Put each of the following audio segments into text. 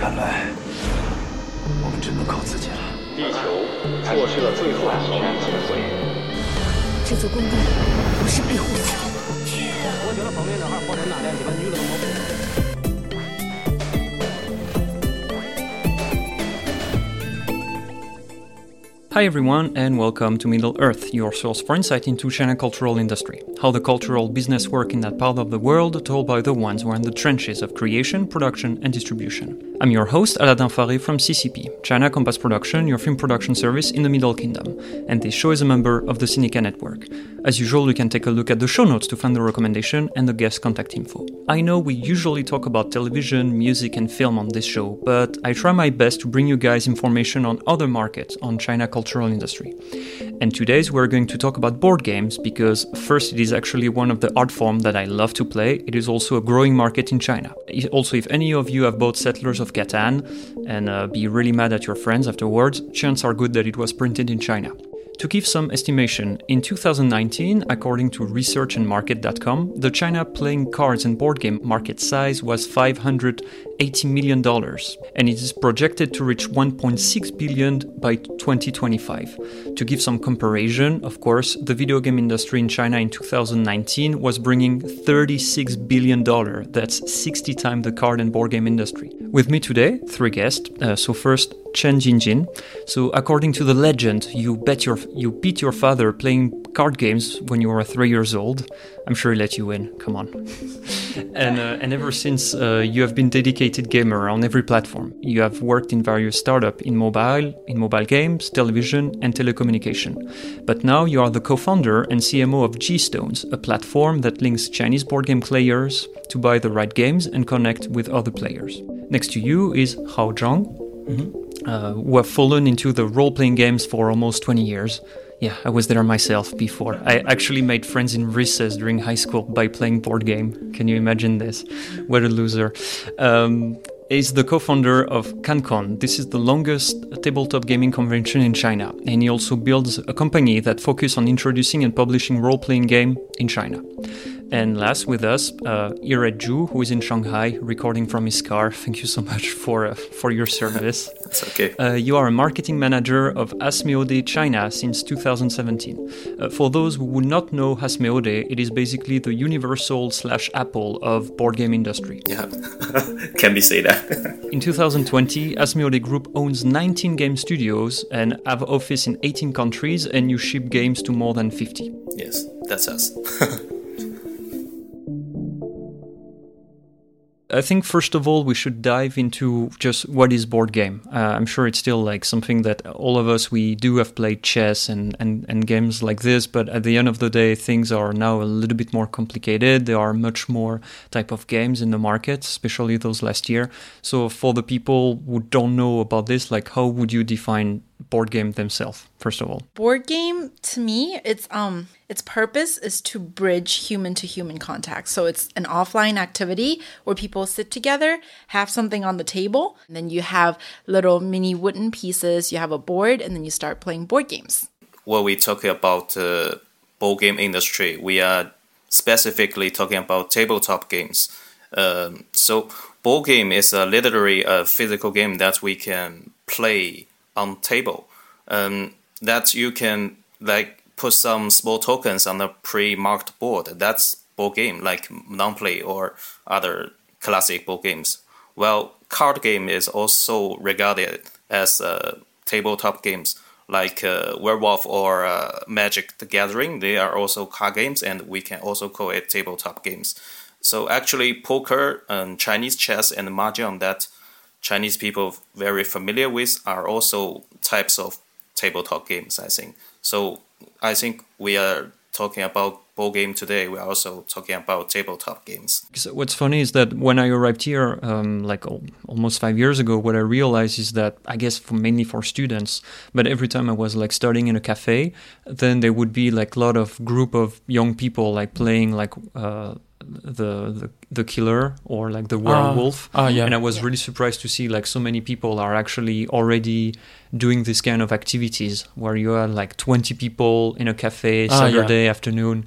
看来我们只能靠自己了。地球错失了最后一条机会。这座宫殿不是庇护所。我觉得封面这孩活人那脸，基本女的都没。Hi everyone and welcome to Middle Earth, your source for insight into China cultural industry. How the cultural business work in that part of the world told by the ones who are in the trenches of creation, production and distribution. I'm your host Aladdin Fari from CCP, China Compass Production, your film production service in the Middle Kingdom, and this show is a member of the Sinica network. As usual, you can take a look at the show notes to find the recommendation and the guest contact info. I know we usually talk about television, music and film on this show, but I try my best to bring you guys information on other markets on China cultural industry. And today's we're going to talk about board games because first it is actually one of the art form that I love to play. It is also a growing market in China. Also, if any of you have bought Settlers of Catan and uh, be really mad at your friends afterwards, chances are good that it was printed in China. To give some estimation, in 2019, according to researchandmarket.com, the China playing cards and board game market size was 580 million dollars, and it is projected to reach 1.6 billion by 2025. To give some comparison, of course, the video game industry in China in 2019 was bringing 36 billion dollar. That's 60 times the card and board game industry. With me today, three guests. Uh, so first, Chen Jinjin. So according to the legend, you bet your you beat your father playing card games when you were three years old. I'm sure he let you win. Come on. and uh, and ever since, uh, you have been dedicated gamer on every platform. You have worked in various startups in mobile, in mobile games, television, and telecommunication. But now you are the co-founder and CMO of G Stones, a platform that links Chinese board game players to buy the right games and connect with other players. Next to you is Hao Zhang, uh, who have fallen into the role playing games for almost 20 years. Yeah, I was there myself before. I actually made friends in recess during high school by playing board game. Can you imagine this? What a loser. Um, is the co-founder of CanCon. This is the longest tabletop gaming convention in China, and he also builds a company that focuses on introducing and publishing role-playing game in China. And last with us, uh, Ired Zhu, who is in Shanghai, recording from his car. Thank you so much for uh, for your service. It's okay. Uh, you are a marketing manager of Asmodee China since 2017. Uh, for those who would not know Asmodee, it is basically the Universal slash Apple of board game industry. Yeah, can we say that? In 2020, Asmodee Group owns 19 game studios and have office in 18 countries, and you ship games to more than 50. yes, that's us. I think first of all we should dive into just what is board game. Uh, I'm sure it's still like something that all of us we do have played chess and, and, and games like this, but at the end of the day things are now a little bit more complicated. There are much more type of games in the market, especially those last year. So for the people who don't know about this, like how would you define board game themselves first of all? board game to me it's um its purpose is to bridge human to human contact so it's an offline activity where people sit together have something on the table and then you have little mini wooden pieces you have a board and then you start playing board games when we talk about uh, board game industry, we are specifically talking about tabletop games. Um, so board game is a literally a physical game that we can play on table. Um, that you can like put some small tokens on a pre-marked board. That's board game like Monopoly or other classic board games. Well, card game is also regarded as uh, tabletop games like uh, Werewolf or uh, Magic the Gathering. They are also card games, and we can also call it tabletop games. So actually, poker and Chinese chess and mahjong that Chinese people very familiar with are also types of tabletop games. I think so. I think we are talking about board game today. We are also talking about tabletop games. So what's funny is that when I arrived here, um, like al- almost five years ago, what I realized is that I guess for mainly for students, but every time I was like studying in a cafe, then there would be like a lot of group of young people like playing like uh, the the the killer or like the werewolf. ah, yeah. And I was really surprised to see like so many people are actually already doing this kind of activities where you are like 20 people in a cafe Ah, yeah. Saturday afternoon.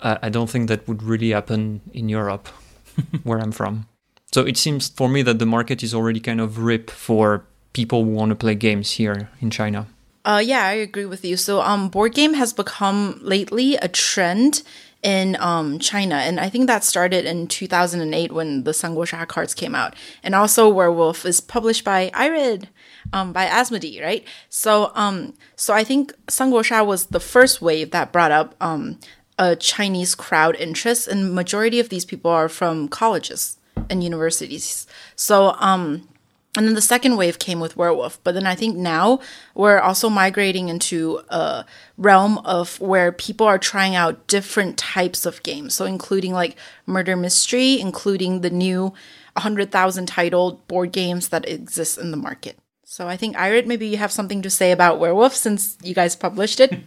I I don't think that would really happen in Europe, where I'm from. So it seems for me that the market is already kind of ripe for people who want to play games here in China. Uh, yeah, I agree with you. So, um, board game has become lately a trend in um, China, and I think that started in 2008 when the Sanguosha cards came out, and also Werewolf is published by iRid, um, by Asmodee, right? So, um, so I think Sanguosha was the first wave that brought up um, a Chinese crowd interest, and majority of these people are from colleges and universities. So, um, and then the second wave came with Werewolf. But then I think now we're also migrating into a realm of where people are trying out different types of games. So, including like murder mystery, including the new 100,000 titled board games that exist in the market. So, I think, Irid, maybe you have something to say about Werewolf since you guys published it.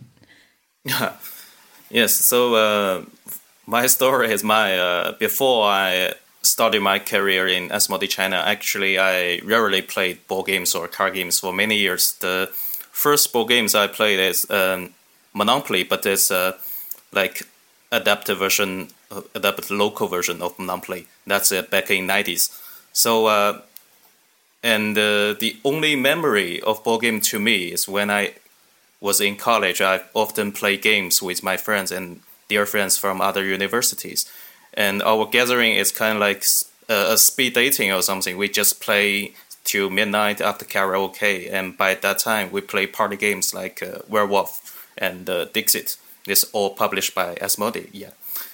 yes. So, uh, my story is my, uh, before I started my career in Asmodee China, actually I rarely played board games or card games for many years. The first board games I played is um, Monopoly, but it's uh, like adapted version, uh, adapted local version of Monopoly. That's it back in nineties. So, uh, and uh, the only memory of board game to me is when I was in college. I often play games with my friends and dear friends from other universities and our gathering is kind of like a, a speed dating or something. We just play till midnight after karaoke, and by that time we play party games like uh, Werewolf and uh, Dixit. It's all published by Asmodee, yeah,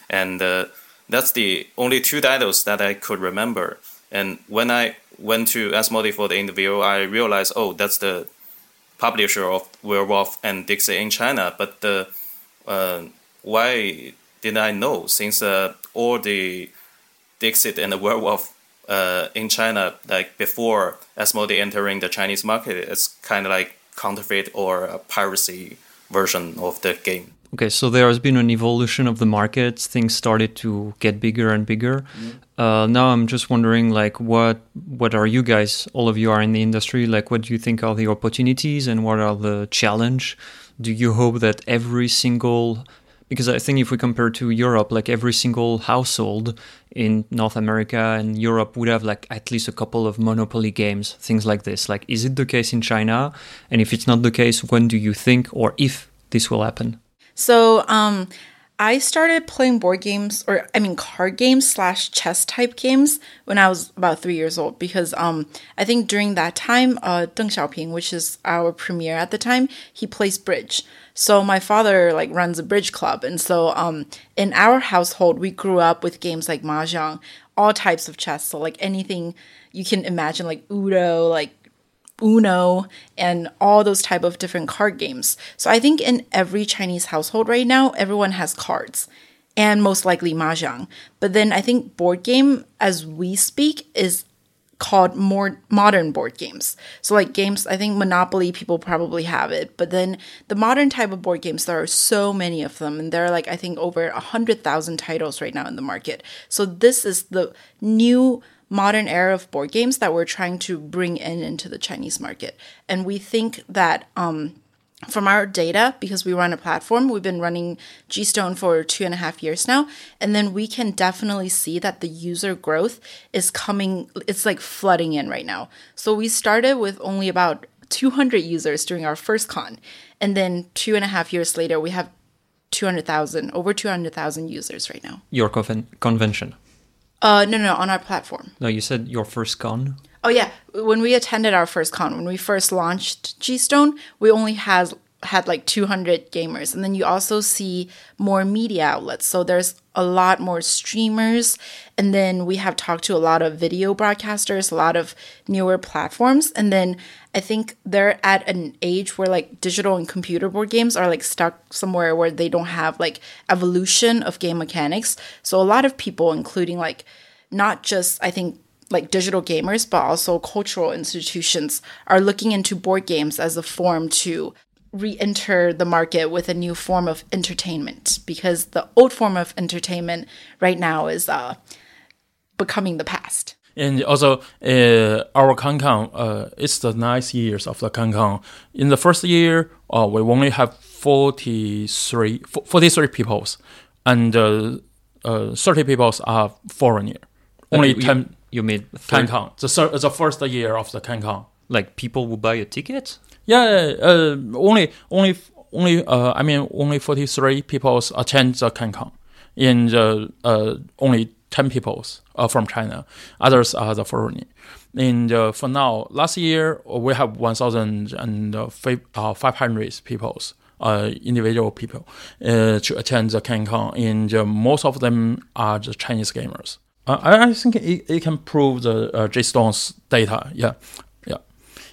and uh, that's the only two titles that I could remember. And when I went to Asmodee for the interview, I realized, oh, that's the publisher of Werewolf and Dixit in China. But uh, why did I know? Since uh, all the Dixit and the Werewolf uh, in China, like before Asmodee entering the Chinese market, it's kind of like counterfeit or a piracy version of the game. Okay, so there has been an evolution of the market. Things started to get bigger and bigger. Mm. Uh, now I'm just wondering, like, what what are you guys? All of you are in the industry. Like, what do you think are the opportunities and what are the challenge? Do you hope that every single because I think if we compare to Europe, like every single household in North America and Europe would have like at least a couple of Monopoly games, things like this. Like, is it the case in China? And if it's not the case, when do you think or if this will happen? So, um, I started playing board games, or I mean, card games slash chess type games when I was about three years old. Because um, I think during that time, uh, Deng Xiaoping, which is our premier at the time, he plays bridge. So my father like runs a bridge club, and so um, in our household we grew up with games like mahjong, all types of chess. So like anything you can imagine, like Udo, like Uno, and all those type of different card games. So I think in every Chinese household right now, everyone has cards and most likely mahjong. But then I think board game, as we speak, is called more modern board games. So like games, I think Monopoly people probably have it, but then the modern type of board games there are so many of them, and there are like I think over a hundred thousand titles right now in the market. So this is the new modern era of board games that we're trying to bring in into the Chinese market, and we think that um, from our data, because we run a platform, we've been running Gstone for two and a half years now, and then we can definitely see that the user growth is coming, it's like flooding in right now. So we started with only about 200 users during our first con, and then two and a half years later, we have 200,000, over 200,000 users right now. Your conven- convention? Uh, no, no, no, on our platform. No, you said your first con? Oh yeah, when we attended our first con, when we first launched G Stone, we only had had like 200 gamers and then you also see more media outlets so there's a lot more streamers and then we have talked to a lot of video broadcasters a lot of newer platforms and then i think they're at an age where like digital and computer board games are like stuck somewhere where they don't have like evolution of game mechanics. So a lot of people including like not just i think like digital gamers, but also cultural institutions are looking into board games as a form to re-enter the market with a new form of entertainment because the old form of entertainment right now is uh, becoming the past. And also, uh, our CanCon, uh, it's the nice years of the CanCon. In the first year, uh, we only have 43, 43 peoples, and uh, uh, 30 peoples are foreigner only you, ten You made third, CanCon. The the first year of the CanCon. like people will buy a ticket. Yeah, uh, only only only uh, I mean only forty three people attend the CanCon. In the uh, only ten people uh, from China. Others are the foreigner. And uh, for now, last year we have one thousand and five hundred people. Uh, individual people uh, to attend the CanCon, and uh, most of them are the Chinese gamers. Uh, I, I think it, it can prove the uh, data. Yeah, yeah.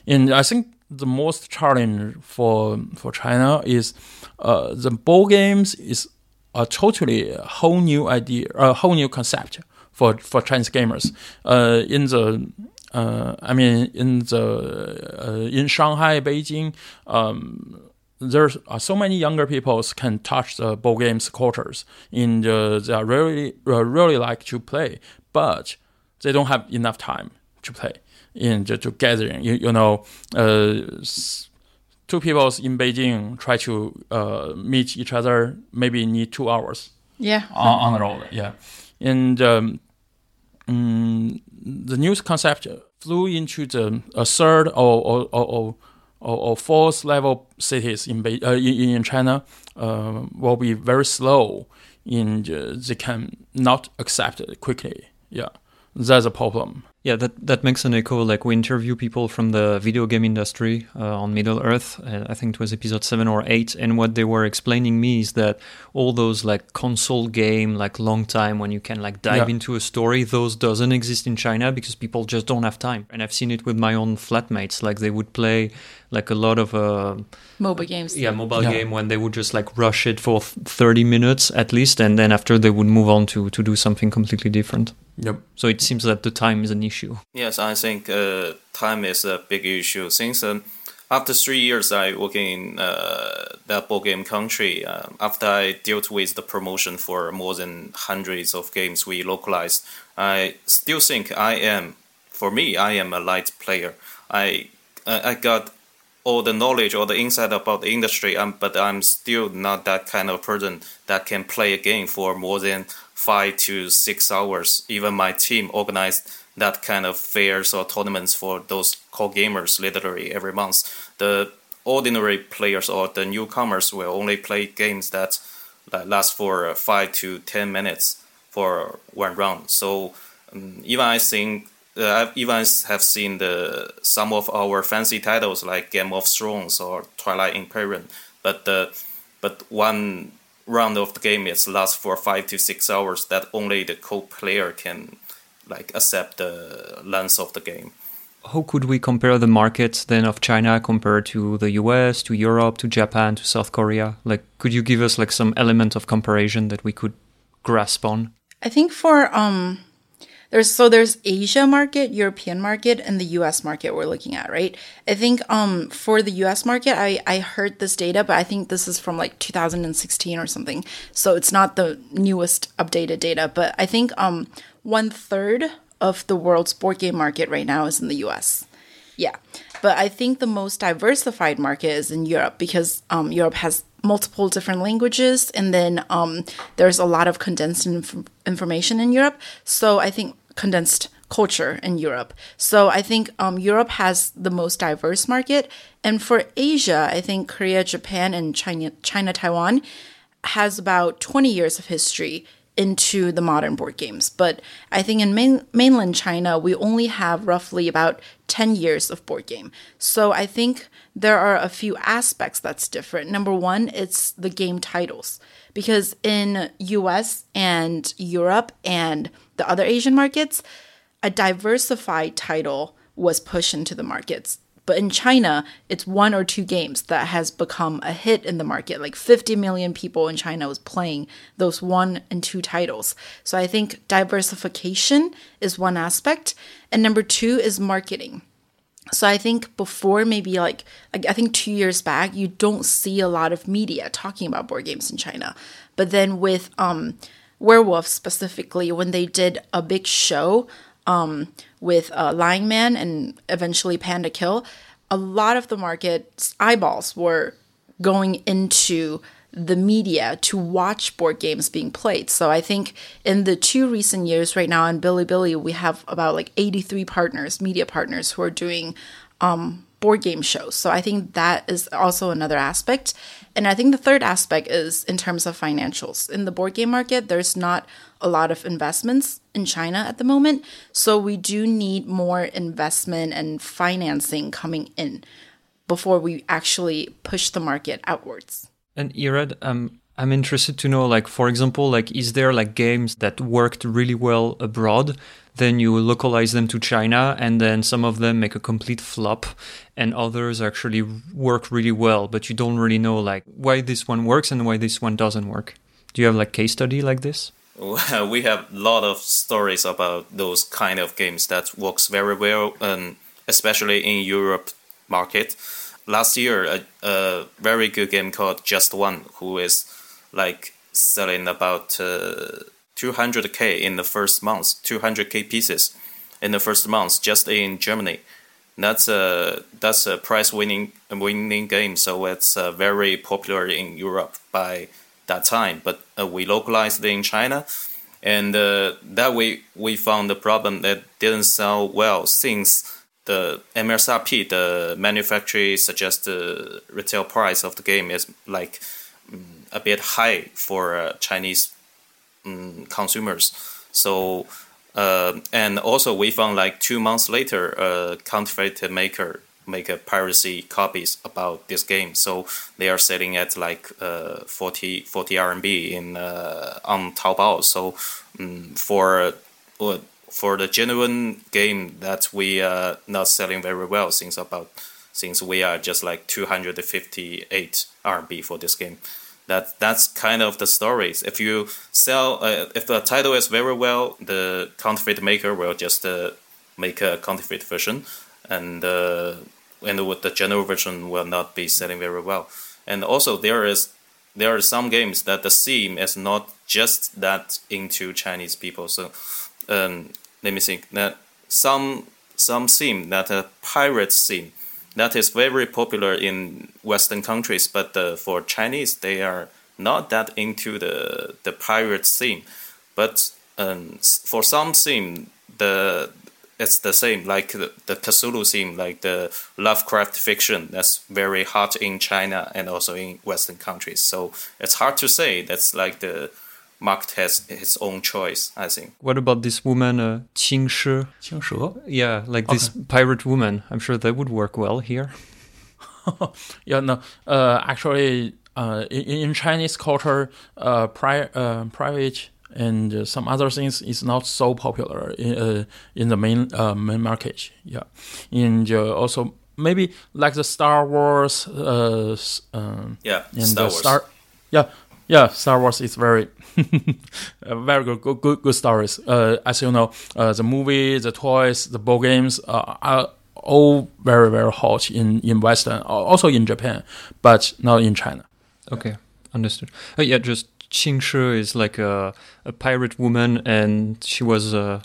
And I think the most challenge for for China is uh, the ball games is a totally whole new idea, a whole new concept for for Chinese gamers. Uh, in the uh, I mean, in the uh, in Shanghai, Beijing, um, there's uh, so many younger people can touch the ball games quarters In the, they are really uh, really like to play, but they don't have enough time to play in the to gathering. You, you know, uh, two people in Beijing try to uh, meet each other, maybe need two hours Yeah. on, on the road. Yeah, and um, mm, the news concept flew into the a third or or, or, or, fourth level cities in uh, in, in China uh, will be very slow in the, they can not accept it quickly. Yeah, that's a problem. Yeah, that, that makes an echo. Like we interview people from the video game industry uh, on Middle Earth. Uh, I think it was episode seven or eight, and what they were explaining me is that all those like console game, like long time when you can like dive Yeah. into a story, those doesn't exist in China because people just don't have time. And I've seen it with my own flatmates. Like they would play like a lot of uh, MOBA games. yeah mobile Yeah. game when they would just like rush it for 30 minutes at least, and then after they would move on to to do something completely different. Yep. So it seems that the time is an issue. Yes, I think uh, time is a big issue. Since um, after three years I working in uh, that board game country, um, after I dealt with the promotion for more than hundreds of games we localized, I still think I am, for me, I am a light player. I I I got all the knowledge or the insight about the industry, um, but I'm still not that kind of person that can play a game for more than five to six hours. Even my team organized that kind of fairs or tournaments for those core gamers literally every month. The ordinary players or the newcomers will only play games that last for uh, five to ten minutes for one round. So um, even I think uh, I've even have seen the some of our fancy titles like Game of Thrones or Twilight Imperium, but the but one round of the game is lasts for five to six hours. That only the co-player can like accept the length of the game. How could we compare the market then of China compared to the US, to Europe, to Japan, to South Korea? Like, could you give us like some element of comparison that we could grasp on? I think for um there's so there's Asia market, European market, and the US market we're looking at, right? I think um for the US market, I I heard this data, but I think this is from like 2016 or something. So it's not the newest updated data, but I think um one third of the world's board game market right now is in the US. Yeah. But I think the most diversified market is in Europe because um, Europe has multiple different languages and then um, there's a lot of condensed inf- information in Europe. So I think condensed culture in Europe. So I think um, Europe has the most diverse market. And for Asia, I think Korea, Japan, and China, China Taiwan has about 20 years of history into the modern board games. But I think in main, mainland China, we only have roughly about 10 years of board game. So I think there are a few aspects that's different. Number one, it's the game titles. Because in US and Europe and the other Asian markets, a diversified title was pushed into the markets. But in China, it's one or two games that has become a hit in the market. Like 50 million people in China was playing those one and two titles. So I think diversification is one aspect. And number two is marketing. So I think before maybe like I think 2 years back you don't see a lot of media talking about board games in China. But then with um Werewolf specifically when they did a big show um with uh, Lying Man and eventually Panda Kill, a lot of the market's eyeballs were going into the media to watch board games being played. So I think in the two recent years right now on Bilibili, we have about like 83 partners, media partners who are doing um, board game shows. So I think that is also another aspect. And I think the third aspect is in terms of financials. In the board game market, there's not a lot of investments in China at the moment. So we do need more investment and financing coming in before we actually push the market outwards. And Irad, um, I'm interested to know, like, for example, like, is there like games that worked really well abroad? Then you localize them to China, and then some of them make a complete flop, and others actually work really well, but you don't really know like why this one works and why this one doesn't work. Do you have like case study like this? We have a lot of stories about those kind of games that works very well, especially in Europe market. Last year, a, a very good game called Just One, who is like selling about uh, 200k in the first month, 200k pieces in the first month just in Germany. That's a that's a prize winning winning game, so it's uh, very popular in Europe by that time. But uh, we localized it in China, and uh, that way we found the problem that didn't sell well since the MSRP, the manufacturer suggested the retail price of the game is like um, a bit high for uh, Chinese um, consumers. So, uh, and also we found like two months later, a counterfeit maker make a piracy copies about this game. So they are selling at like uh, 40, 40 RMB in uh, on Taobao. So um, for uh, for the genuine game that we are not selling very well since about since we are just like 258 RMB for this game. That that's kind of the stories. If you sell, uh, if the title is very well, the counterfeit maker will just uh, make a counterfeit version, and uh, and with the general version will not be selling very well. And also there is there are some games that the theme is not just that into Chinese people. So um, let me think that some some theme that a pirate theme that is very popular in Western countries, but uh, for Chinese they are not that into the the pirate theme. But um, for some theme, the it's the same like the, the Cthulhu theme, like the Lovecraft fiction that's very hot in China and also in Western countries. So it's hard to say. That's like the market has its own choice, I think. What about this woman, uh, Qing Shi? Qing Shi? Yeah, like okay. this pirate woman. I'm sure that would work well here. yeah, no. Uh, actually, uh, in, in, Chinese culture, uh, pri- uh, private and uh, some other things is not so popular in uh, in the main uh, main market. Yeah, and uh, also maybe like the Star Wars. Uh, um, yeah, and Star Wars. Star, yeah, yeah, Star Wars is very very good, good, good, good stories. Uh, as you know, uh, the movie, the toys, the board games uh, are all very, very hot in, in Western, also in Japan, but not in China. Okay, understood. Uh, yeah, just Qing Shi is like a, a pirate woman, and she was uh,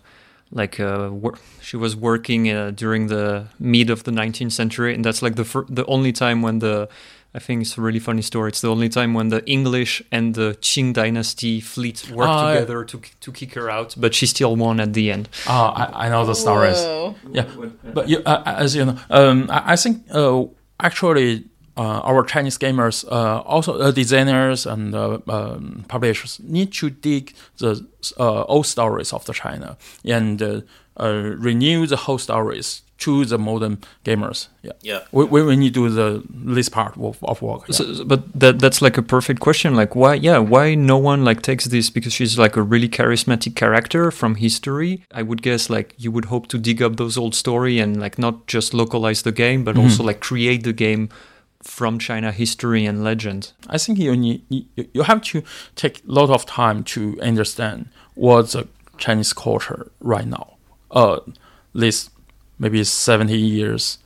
like uh, wor- she was working uh, during the mid of the 19th century, and that's like the fir- the only time when the I think it's a really funny story. It's the only time when the English and the Qing dynasty fleet worked uh, together to to kick her out, but she still won at the end. Oh, I, I know the stories. Whoa. Yeah, but you, uh, as you know, um, I, I, think uh, actually uh, our Chinese gamers, uh, also uh, designers and um, publishers, need to dig the old stories of the China and renew the whole stories to the modern gamers. Yeah, yeah. We, we need to do the this part of, of work. Yeah. So, but that that's like a perfect question. Like why? Yeah, why no one like takes this because she's like a really charismatic character from history. I would guess like you would hope to dig up those old story and like not just localize the game, but mm-hmm. also like create the game from China history and legend. I think you need you, you have to take a lot of time to understand what's the Chinese culture right now. Uh, this maybe 70 years,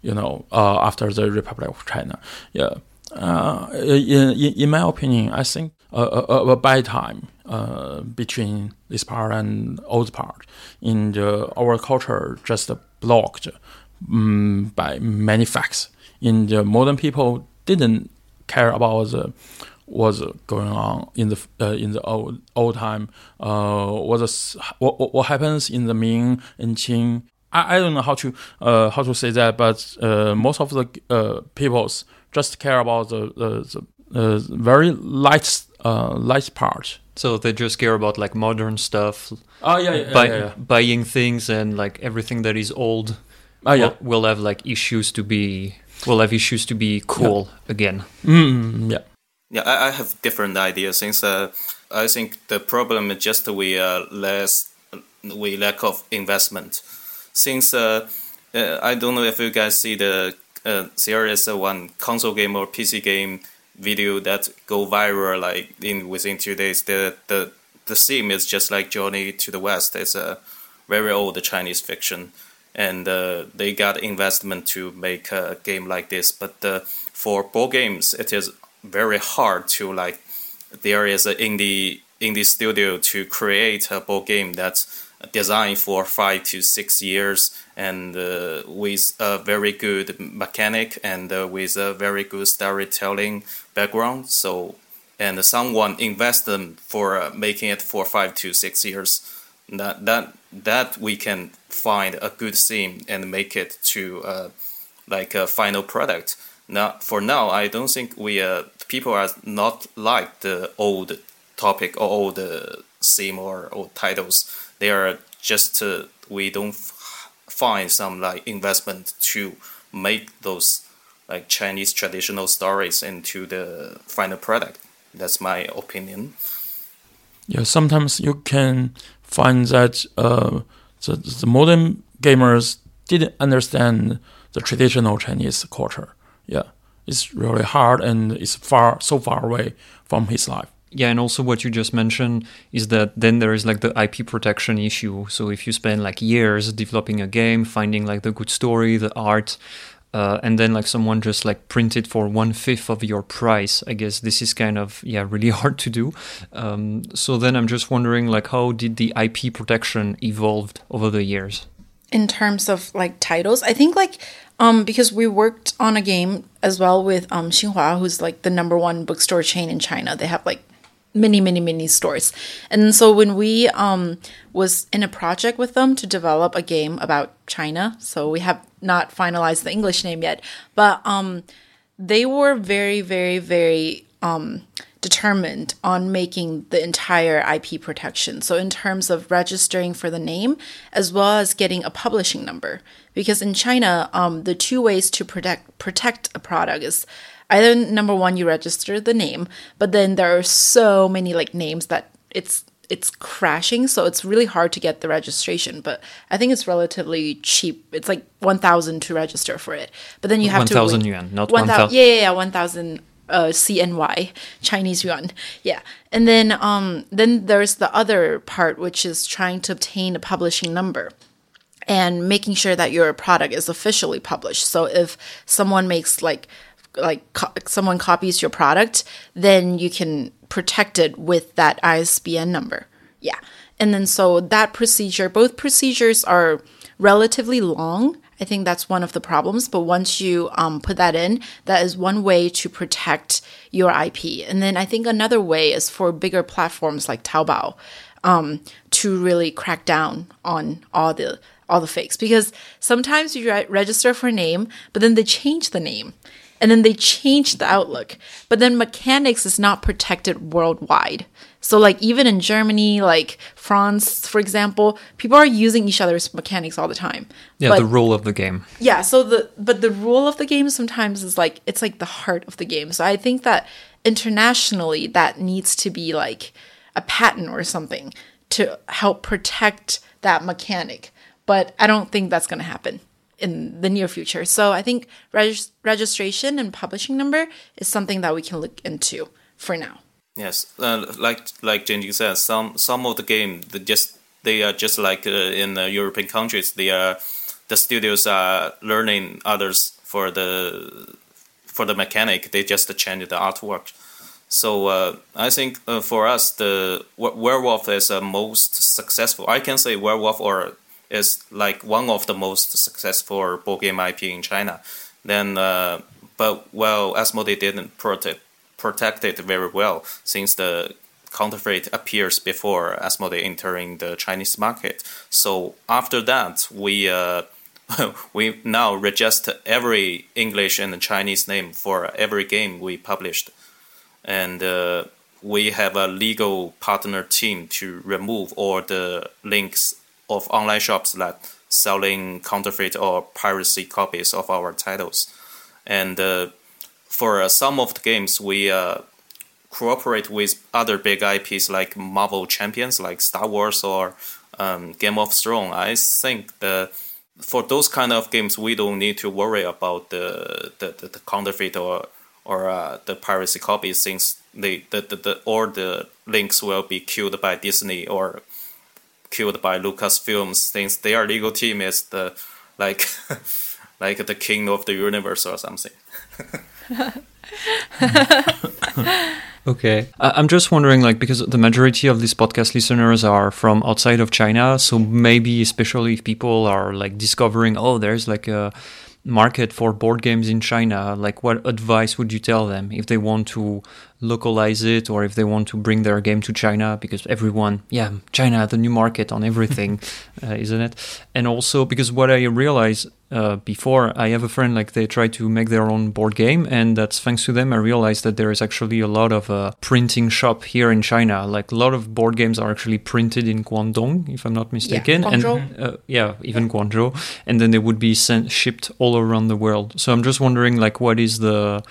you know, uh, after the Republic of China. Yeah. Uh, in, in my opinion, I think a, a, a bad time uh, between this part and old part in the, our culture just blocked um, by many facts. In the modern people didn't care about the what's going on in the uh, in the old old time. Uh, what's what what happens in the Ming and Qing. I, I don't know how to uh, how to say that, but uh, most of the uh, peoples just care about the the, the uh, very light uh, light part. So they just care about like modern stuff, Oh yeah, yeah, buy, yeah, yeah. buying things, and like everything that is old Oh yeah. will, will have like issues to be will have issues to be cool again. Mm, yeah. Yeah, I, I have different ideas since uh, I think the problem is just we uh, less we lack of investment. Since uh, uh, I don't know if you guys see the uh, there is uh, one console game or PC game video that go viral like in within two days. The the the theme is just like Journey to the West. It's a very old Chinese fiction, and uh, they got investment to make a game like this. But uh, for board games, it is very hard to like. There is an indie indie studio to create a board game that's designed for five to six years and uh, with a very good mechanic and uh, with a very good storytelling background. So and someone invest them for uh, making it for five to six years. That that that we can find a good theme and make it to uh, like a final product. Now for now, I don't think we uh, people are not like the old topic or old uh, theme or old titles. They are just uh, we don't find some like investment to make those like Chinese traditional stories into the final product. That's my opinion. Yeah, sometimes you can find that uh, the, the modern gamers didn't understand the traditional Chinese culture. Yeah, it's really hard and it's far so far away from his life. Yeah, and also what you just mentioned is that then there is like the IP protection issue. So if you spend like years developing a game, finding like the good story, the art, uh, and then like someone just like print it for one fifth of your price, I guess this is kind of yeah really hard to do. Um, so then I'm just wondering like how did the IP protection evolved over the years? in terms of like titles i think like um because we worked on a game as well with um xinhua who's like the number one bookstore chain in china they have like many many many stores. And so when we um was in a project with them to develop a game about china so we have not finalized the english name yet but um they were very very very um determined on making the entire IP protection. So, in terms of registering for the name, as well as getting a publishing number, because in China, um, the two ways to protect protect a product is either number one, you register the name, but then there are so many like names that it's it's crashing, so it's really hard to get the registration. But I think it's relatively cheap. It's like one thousand to register for it, but then you have to 1,000 wait- yuan, not 1,000 1,000. yeah, yeah, yeah, one thousand uh CNY Chinese yuan. Yeah. And then um then there's the other part which is trying to obtain a publishing number and making sure that your product is officially published. So if someone makes like like co- someone copies your product, then you can protect it with that ISBN number. Yeah. And then so that procedure, both procedures are relatively long. I think that's one of the problems. But once you um, put that in, that is one way to protect your IP. And then I think another way is for bigger platforms like Taobao um, to really crack down on all the all the fakes because sometimes you re- register for a name, but then they change the name. And then they change the outlook. But then mechanics is not protected worldwide. So like even in Germany, like France, for example, people are using each other's mechanics all the time. Yeah, But- the rule of the game. yeah so the but the rule of the game sometimes is like it's like the heart of the game so i think that internationally that needs to be like a patent or something to help protect that mechanic but i don't think that's going to happen in the near future so i think regis- registration and publishing number is something that we can look into for now Yes, uh, like like Jinjin said, some some of the game they just they are just like uh, in the European countries. They are the studios are learning others for the for the mechanic. They just change the artwork. So uh, I think uh, for us, the Werewolf is the most successful. I can say Werewolf or is like one of the most successful board game IP in China. Then uh, but well, Asmodee didn't protect protect it very well since the counterfeit appears before Asmodee entering the Chinese market. So after that, we uh, we now register every English and Chinese name for every game we published, and uh, we have a legal partner team to remove all the links of online shops that selling counterfeit or piracy copies of our titles. And uh, for uh, some of the games, we uh, cooperate with other big IPs like Marvel Champions, like Star Wars or um, Game of Thrones. I think the for those kind of games, we don't need to worry about the the, the, the counterfeit or or uh, the piracy copies since the, the, the, the all the links will be killed by Disney or killed by Lucasfilms since their legal team is the like like the king of the universe or something. Okay. I'm just wondering, like, because the majority of these podcast listeners are from outside of China, so maybe especially if people are like discovering, oh, there's like a market for board games in China, like, what advice would you tell them if they want to localize it or if they want to bring their game to China? Because everyone, yeah, China, the new market on everything, uh, isn't it? And also because what I realized uh, before, I have a friend like they try to make their own board game, and that's thanks to them. I realized that there is actually a lot of uh, printing shop here in China. Like a lot of board games are actually printed in Guangdong, if I'm not mistaken, and Guangzhou. uh, yeah, even Guangzhou, and then they would be sent shipped all around the world. So I'm just wondering, like, what is the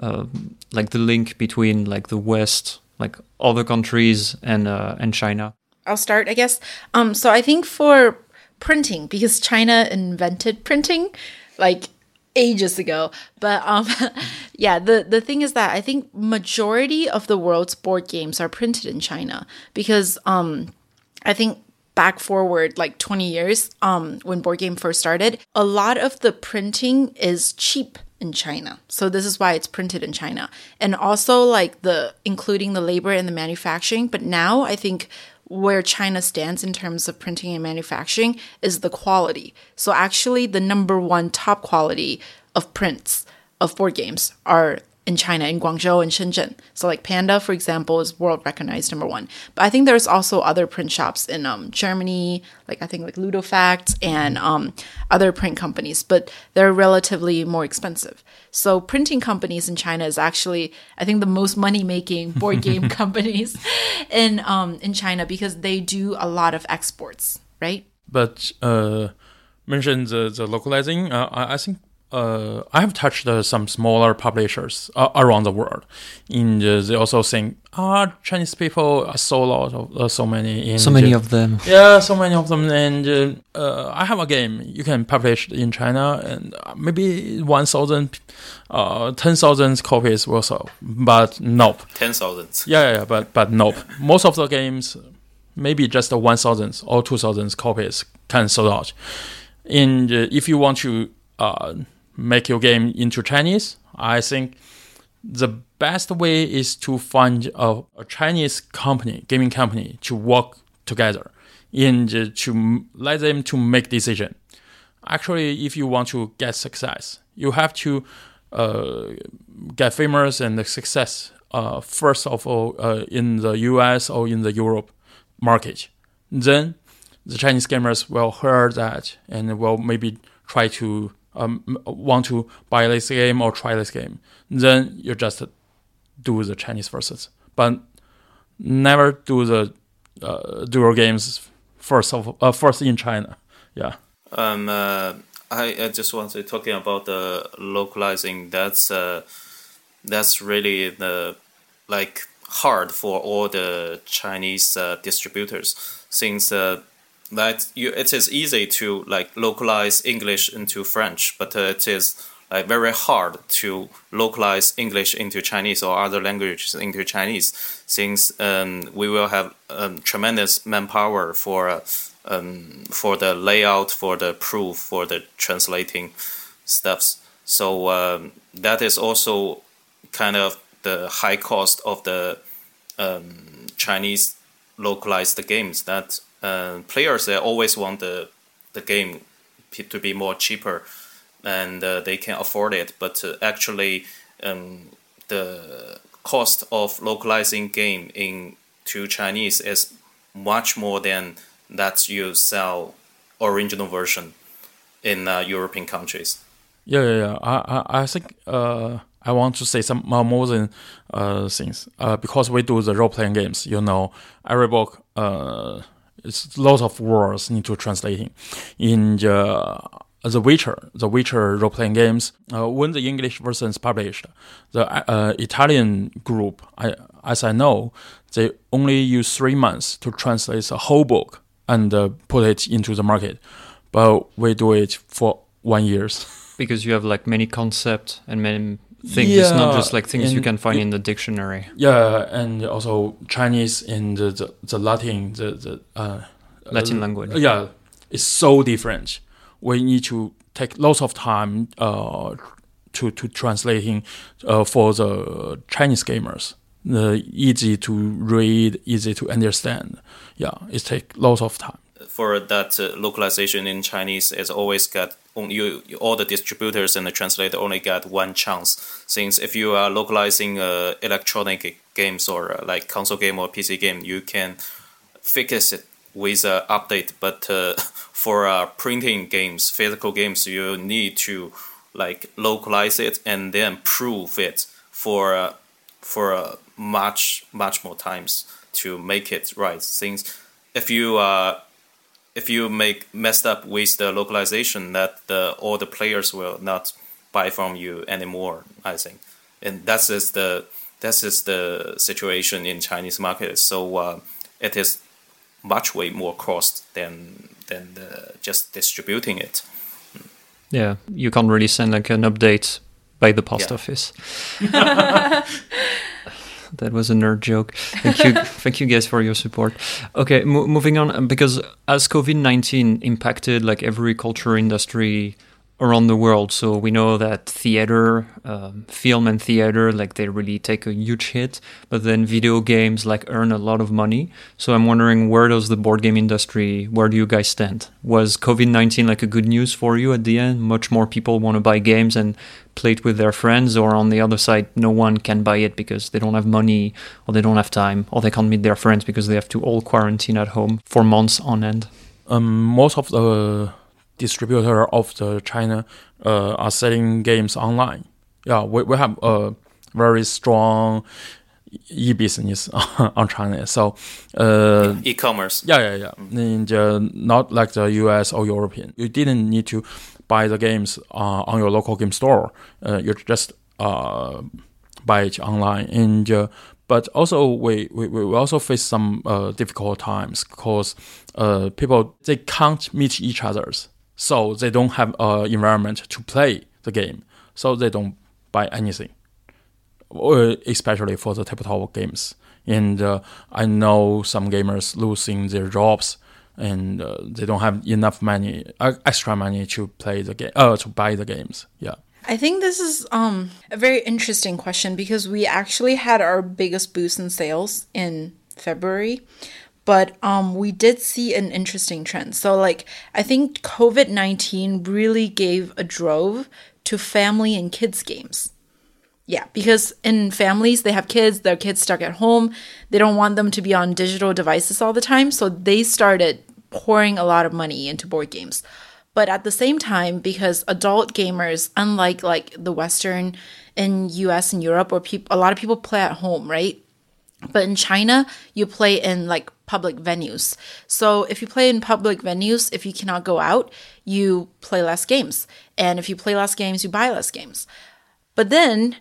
uh, like the link between like the West, like other countries, and uh, and China? I'll start, I guess. Um, so I think for printing, because China invented printing like ages ago. But um, yeah, the the thing is that I think majority of the world's board games are printed in China because um, I think back forward like 20 years um, when board game first started, a lot of the printing is cheap in China. So this is why it's printed in China. And also like the including the labor and the manufacturing, but now I think where China stands in terms of printing and manufacturing is the quality. So actually the number one top quality of prints of board games are in China, in Guangzhou and Shenzhen. So like Panda, for example, is world recognized number one. But I think there's also other print shops in um, Germany, like I think like Ludofact and um, other print companies, but they're relatively more expensive. So printing companies in China is actually, I think, the most money making board game companies in um, in China because they do a lot of exports, right? But uh, mention the the localizing. Uh, I, I think uh, I have touched uh, some smaller publishers uh, around the world. In the, they also think, ah, Chinese people are so lot of uh, so many in So many the- of them. yeah, so many of them. And uh, uh, I have a game you can publish in China, and uh, maybe 1,000, uh, 10,000 copies will sell. But nope. Ten thousand. Yeah, yeah, yeah, but but nope. Most of the games, maybe just 1,000 or 2,000 copies can sell out. And uh, if you want to uh, make your game into Chinese, I think the best way is to find a, a Chinese company, gaming company, to work together and to let them to make decision. Actually, if you want to get success, you have to uh, get famous and success uh, first of all uh, in the US or in the Europe market. Then the Chinese gamers will hear that and will maybe try to um, want to buy this game or try this game. Then you just do the Chinese versions, but never do the uh, dual games first of uh, first in China. Yeah. Um, uh, I, I just want to talking about the localizing. That's uh, that's really the like hard for all the Chinese uh, distributors since uh, that you it is easy to like localize English into French, but uh, it is like very hard to localize English into Chinese or other languages into Chinese, since um, we will have um, tremendous manpower for uh, um, for the layout, for the proof, for the translating stuffs. So um, that is also kind of the high cost of the um, Chinese localized games. That uh, players they always want the the game to be more cheaper, and uh, they can afford it. But uh, actually, um, the cost of localizing game in to Chinese is much more than that you sell original version in uh, European countries. Yeah, yeah, yeah. I, I, I think uh, I want to say some more, more than uh, things uh, because we do the role playing games. You know, every book uh, it's lots of words need to translating. In the the Witcher, the Witcher role playing games, uh, when the English version is published, the uh, Italian group, I, as I know, they only use three months to translate the whole book and uh, put it into the market, but we do it for one years. because you have like many concepts and many things. it's not just like things you can find in the dictionary. Yeah, and also Chinese in the the, the Latin the the uh, Latin uh, language. Yeah, it's so different. We need to take lots of time uh, to to translating uh, for the Chinese gamers. The easy to read, easy to understand. Yeah, it take lots of time. For that uh, localization in Chinese is always got only you, all the distributors and the translator only got one chance. Since if you are localizing uh, electronic games or uh, like console game or PC game, you can fix it with uh, update. But uh, for uh, printing games, physical games, you need to like localize it and then prove it for uh, for much much more times to make it right. Since if you uh, if you make messed up with the localization, that the all the players will not buy from you anymore. I think, and that's is the that's is the situation in Chinese market. So uh, it is much way more cost than than the, just distributing it. Yeah, you can't really send like an update by the post Yeah. office. that was a nerd joke. Thank you, thank you guys for your support. Okay, mo- moving on because as COVID nineteen impacted like every culture industry around the world, so we know that theater, um, film and theater, like they really take a huge hit. But then video games like earn a lot of money. So I'm wondering where does the board game industry? Where do you guys stand? Was COVID nineteen like a good news for you at the end? Much more people want to buy games and play it with their friends, or on the other side, no one can buy it because they don't have money, or they don't have time, or they can't meet their friends because they have to all quarantine at home for months on end. um, most of the distributor of the China uh, are selling games online. Yeah, we, we have a very strong e business on China. So, uh, E-commerce. yeah, yeah, yeah. Not like the US or European. You didn't need to buy the games uh, on your local game store. Uh, you just uh, buy it online. And uh, but also we, we, we also face some uh, difficult times because uh, people they can't meet each others, so they don't have an environment to play the game, so they don't buy anything especially for the tabletop games. And uh, I know some gamers losing their jobs and uh, they don't have enough money, uh, extra money to play the game, uh, to buy the games. Yeah. I think this is um a very interesting question because we actually had our biggest boost in sales in February, but um we did see an interesting trend. So like I think COVID-19 really gave a drove to family and kids games. Yeah, because in families they have kids, their kids stuck at home. They don't want them to be on digital devices all the time, so they started pouring a lot of money into board games. But at the same time, because adult gamers, unlike like the Western in US and Europe, where people a lot of people play at home, right? But in China, you play in like public venues. So if you play in public venues, if you cannot go out, you play less games. And if you play less games, you buy less games. But then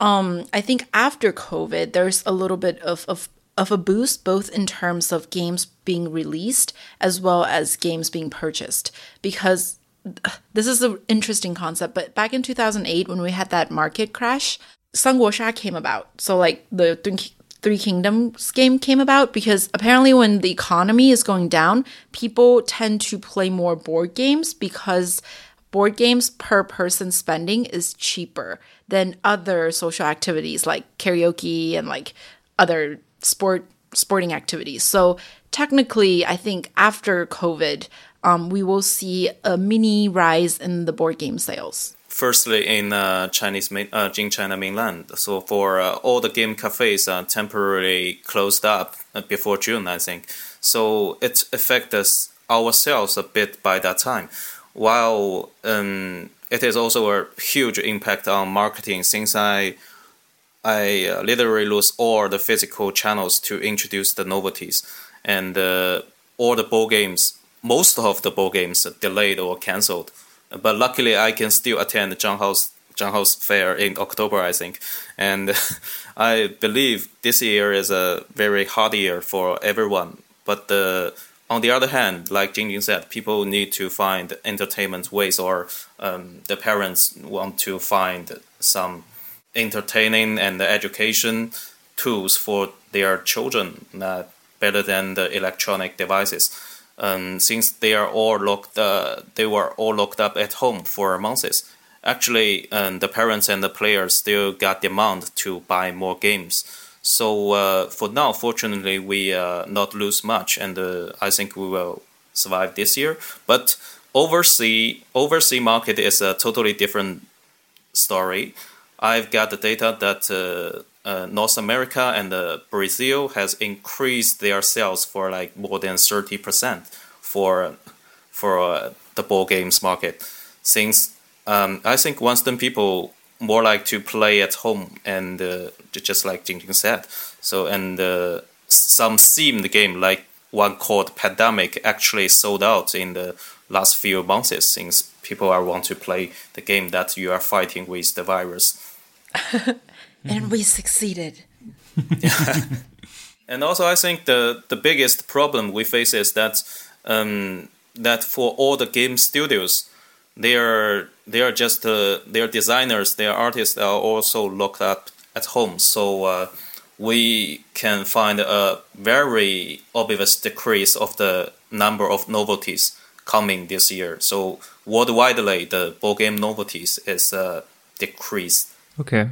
um, I think after COVID, there's a little bit of, of of a boost both in terms of games being released as well as games being purchased because this is an interesting concept but back in 2008 when we had that market crash Sanguosha came about so like the Three- Kingdoms game came about because apparently when the economy is going down, people tend to play more board games because board games per person spending is cheaper than other social activities like karaoke and like other sport sporting activities. So technically, I think after COVID, um, we will see a mini rise in the board game sales? Firstly, in uh, Chinese main, uh, in China mainland, so for uh, all the game cafes are temporarily closed up uh, before June, I think. So it affects our sales a bit by that time. While um, it is also a huge impact on marketing since I I uh, literally lose all the physical channels to introduce the novelties and uh, all the board games. Most of the board games delayed or cancelled, but luckily I can still attend Zhang Hao's Zhang Hao's fair in October, I think, and I believe this year is a very hard year for everyone. But the on the other hand, like Jinjin said, people need to find entertainment ways, or um, the parents want to find some entertaining and education tools for their children uh, better than the electronic devices. Um, since they are all locked, uh, they were all locked up at home for months. Actually, um, the parents and the players still got demand to buy more games. So uh, for now, fortunately, we uh, not lose much, and uh, I think we will survive this year. But overseas overseas market is a totally different story. I've got the data that uh, uh, North America and uh, Brazil has increased their sales for like more than thirty percent for for the board games market. Since um, I think Western people more like to play at home and uh, just like Jinjin said. So and uh, some themed game like one called Pandemic actually sold out in the last few months since people are want to play the game that you are fighting with the virus. and we succeeded. and also, I think the the biggest problem we face is that um, that for all the game studios, they are they are just uh, their designers, their artists are also locked up at home. So uh, we can find a very obvious decrease of the number of novelties coming this year. So worldwide, the board game novelties is uh, decreased. Okay.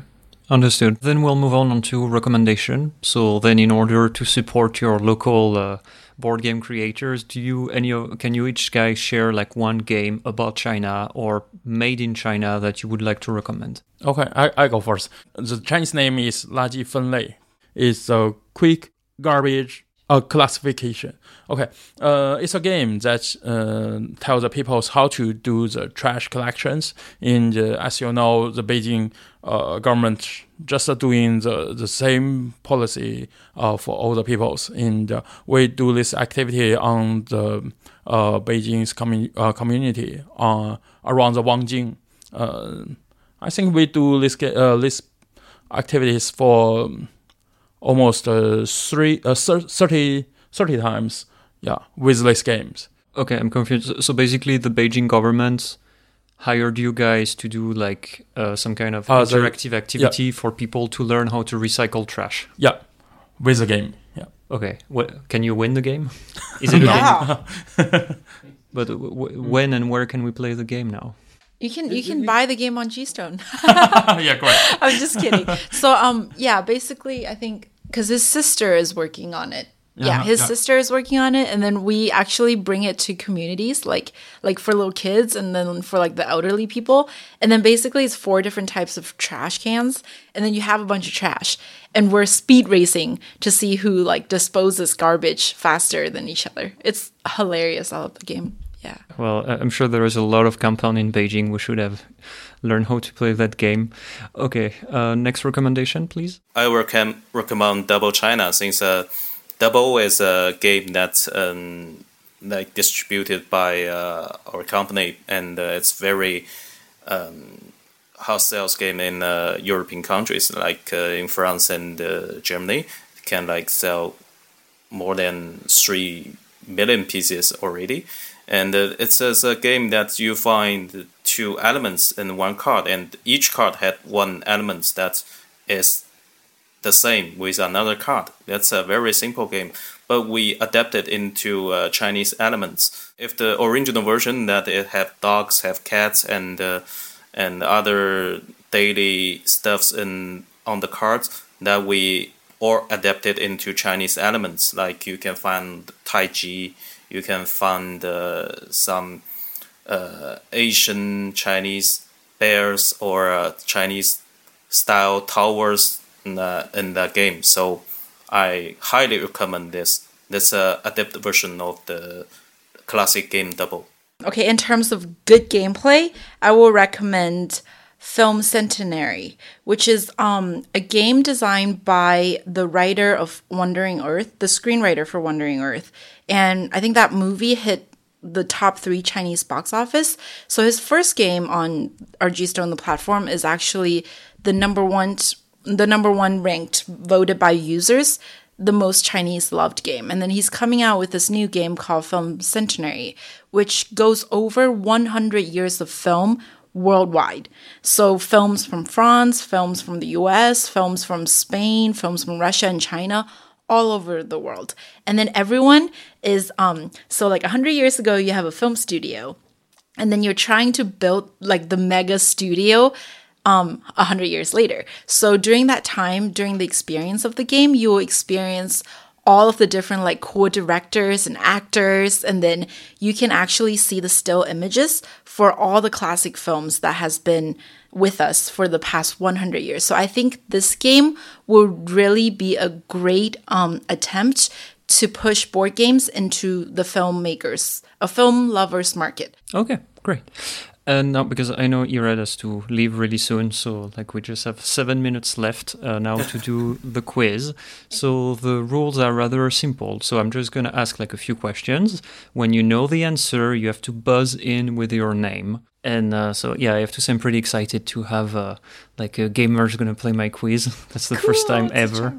Understood. Then we'll move on to recommendation. So then, in order to support your local uh, board game creators, do you any can you each guy share like one game about China or made in China that you would like to recommend? Okay, I, I go first. The Chinese name is 垃圾分类. It's a quick garbage uh, classification. Okay, uh, it's a game that uh, tells the people how to do the trash collections. In the, as you know, the Beijing uh, government just doing the, the same policy uh, for all the peoples. And we do this activity on the uh, Beijing's uh, community uh, around the Wangjing. Uh, I think we do this uh, this activities for almost uh, three, uh, 30, 30 times yeah, with these games. Okay, I'm confused. So basically, the Beijing government hired you guys to do like uh, some kind of uh, interactive activity yeah. for people to learn how to recycle trash. Yeah, with the game. Yeah. Okay. What, can you win the game? Is it yeah. but w- when and where can we play the game now? You can you can buy the game on G-Stone. yeah, great. I'm just kidding. So um yeah, basically I think because his sister is working on it. Yeah, yeah his yeah. sister is working on it, and then we actually bring it to communities, like like for little kids, and then for like the elderly people, and then basically it's four different types of trash cans, and then you have a bunch of trash, and we're speed racing to see who like disposes garbage faster than each other. It's hilarious. I love the game. Yeah. Well, I'm sure there is a lot of compound in Beijing. We should have learned how to play that game. Okay, uh, next recommendation, please. I rec- recommend Dobble China since uh, Dobble is a game that's um, like distributed by uh, our company, and uh, it's very um, hot sales game in uh, European countries like uh, in France and Germany. It can like sell more than three million pieces already and uh, it's, a game that you find two elements in one card, and each card had one element that is the same with another card. That's a very simple game, but we adapted into uh, Chinese elements. If the original version that it have dogs, have cats, and uh, and other daily stuffs in on the cards that we or adapted into Chinese elements, like you can find Tai Chi you can find uh, some uh, Asian Chinese bears or uh, Chinese style towers in the, in the game. So I highly recommend this. This uh, adapted version of the classic game Dobble. Okay, in terms of good gameplay, I will recommend Film Centenary, which is um, a game designed by the writer of Wandering Earth, the screenwriter for Wandering Earth. And I think that movie hit the top three Chinese box office. So his first game on RG Stone, the platform, is actually the number one, the number one ranked, voted by users, the most Chinese loved game. And then he's coming out with this new game called Film Centenary, which goes over 100 years of film worldwide. So films from France, films from the US, films from Spain, films from Russia and China, all over the world. And then everyone is um so like 100 years ago you have a film studio and then you're trying to build like the mega studio um 100 years later. So during that time during the experience of the game you will experience all of the different like cool directors and actors and then you can actually see the still images for all the classic films that has been with us for the past 100 years so i think this game will really be a great um, attempt to push board games into the filmmakers a film lovers market Okay, great. And now, because I know Irad has to leave really soon, so like we just have seven minutes left uh, now to do the quiz. So the rules are rather simple. So I'm just gonna ask like a few questions. When you know the answer, you have to buzz in with your name. And uh, so yeah, I have to say I'm pretty excited to have uh, like a gamer's gonna play my quiz. That's the first time ever.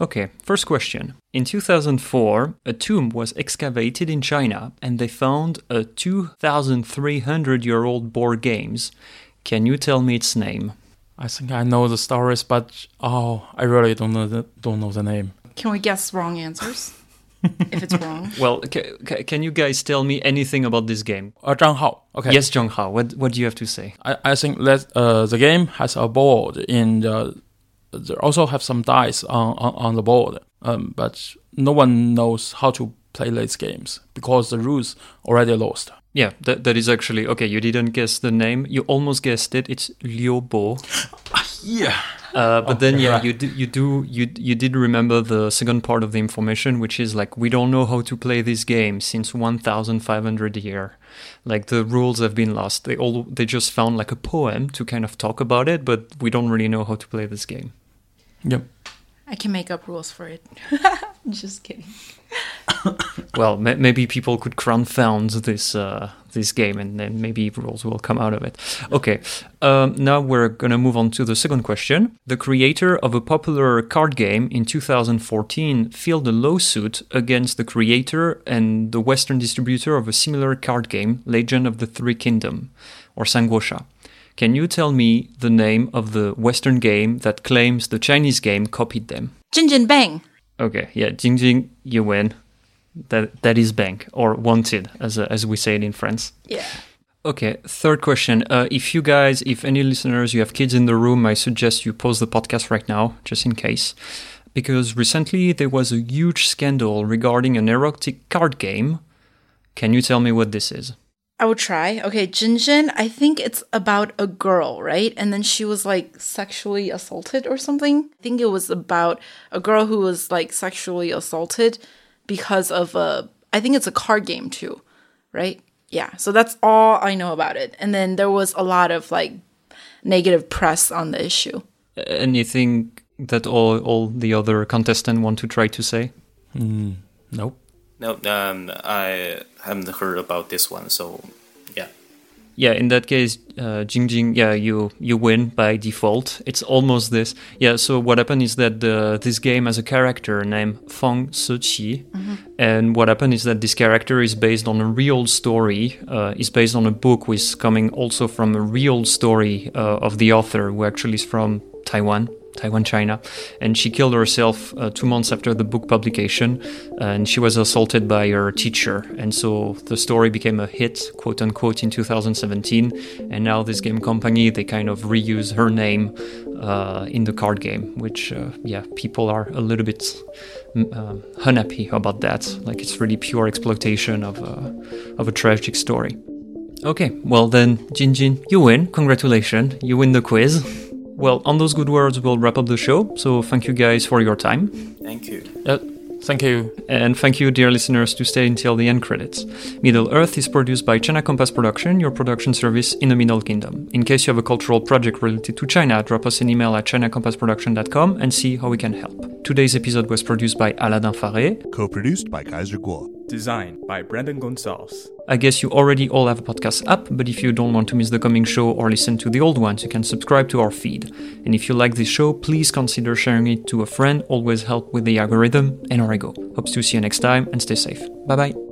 Okay, first question. In 2004, a tomb was excavated in China and they found a 2,300 year old board games. Can you tell me its name? I think I know the stories, but oh, I really don't know the, don't know the name. can we guess wrong answers if it's wrong Well, ca- ca- can you guys tell me anything about this game? Uh, Zhang Hao. Okay. Yes, Zhang Hao, what, what do you have to say? I, I think that uh, the game has a board and uh, there also have some dice on, on, on the board. Um, but no one knows how to play these games because the rules already lost. Yeah, that, that is actually okay. You didn't guess the name. You almost guessed it. It's Liu Bo. Yeah. Uh, but then, yeah, right. you do, you do you you did remember the second part of the information, which is like we don't know how to play this game since 1,500 year. Like the rules have been lost. They all they just found like a poem to kind of talk about it, but we don't really know how to play this game. Yep. i can make up rules for it just kidding Well, ma- maybe people could confound this uh, this game, and then maybe rules will come out of it. Okay, um, now we're gonna move on to the second question. The creator of a popular card game in 2014 filed a lawsuit against the creator and the Western distributor of a similar card game, Legend of the Three Kingdom, or Sanguosha. Can you tell me the name of the Western game that claims the Chinese game copied them? Jinjin Bang Okay, yeah, Jinjin, you win. That that is Bang or wanted, as uh, as we say it in France. yeah Okay, third question. Uh, if you guys, if any listeners, you have kids in the room, I suggest you pause the podcast right now, just in case. Because recently there was a huge scandal regarding an erotic card game. Can you tell me what this is? I will try. Okay, Jinjin, I think it's about a girl, right? And then she was like sexually assaulted or something. I think it was about a girl who was like sexually assaulted because of a I think it's a card game too, right? Yeah. So that's all I know about it. And then there was a lot of like negative press on the issue. Anything that all all the other contestants want to try to say? Hmm, nope. No, um, I haven't heard about this one, so yeah. Yeah, in that case, uh, Jinjin, yeah, you you win by default. It's almost this. Yeah. So what happened is that the, this game has a character named Fang Siqi, and what happened is that this character is based on a real story. Uh, is based on a book which is coming also from a real story uh, of the author, who actually is from Taiwan, Taiwan, China. And she killed herself uh, two months after the book publication. And she was assaulted by her teacher. And so the story became a hit, quote unquote, in 2017. And now this game company, they kind of reuse her name uh, in the card game, which, uh, yeah, people are a little bit um, unhappy about that. Like it's really pure exploitation of, uh, of a tragic story. Okay, well then, Jinjin, you win. Congratulations, you win the quiz. Well, on those good words, we'll wrap up the show. So thank you guys for your time. Thank you. Uh, thank you. And thank you, dear listeners, to stay until the end credits. Middle Earth is produced by China Compass Production, your production service in the Middle Kingdom. In case you have a cultural project related to China, drop us an email at chinacompassproduction.com and see how we can help. Today's episode was produced by Aladdin Faré, co-produced by Kaiser Guo, Designed by Brandon Gonzalez. I guess you already all have a podcast app, but if you don't want to miss the coming show or listen to the old ones, you can subscribe to our feed. And if you like this show, please consider sharing it to a friend, always help with the algorithm and our ego. Hope to see you next time and stay safe. Bye bye.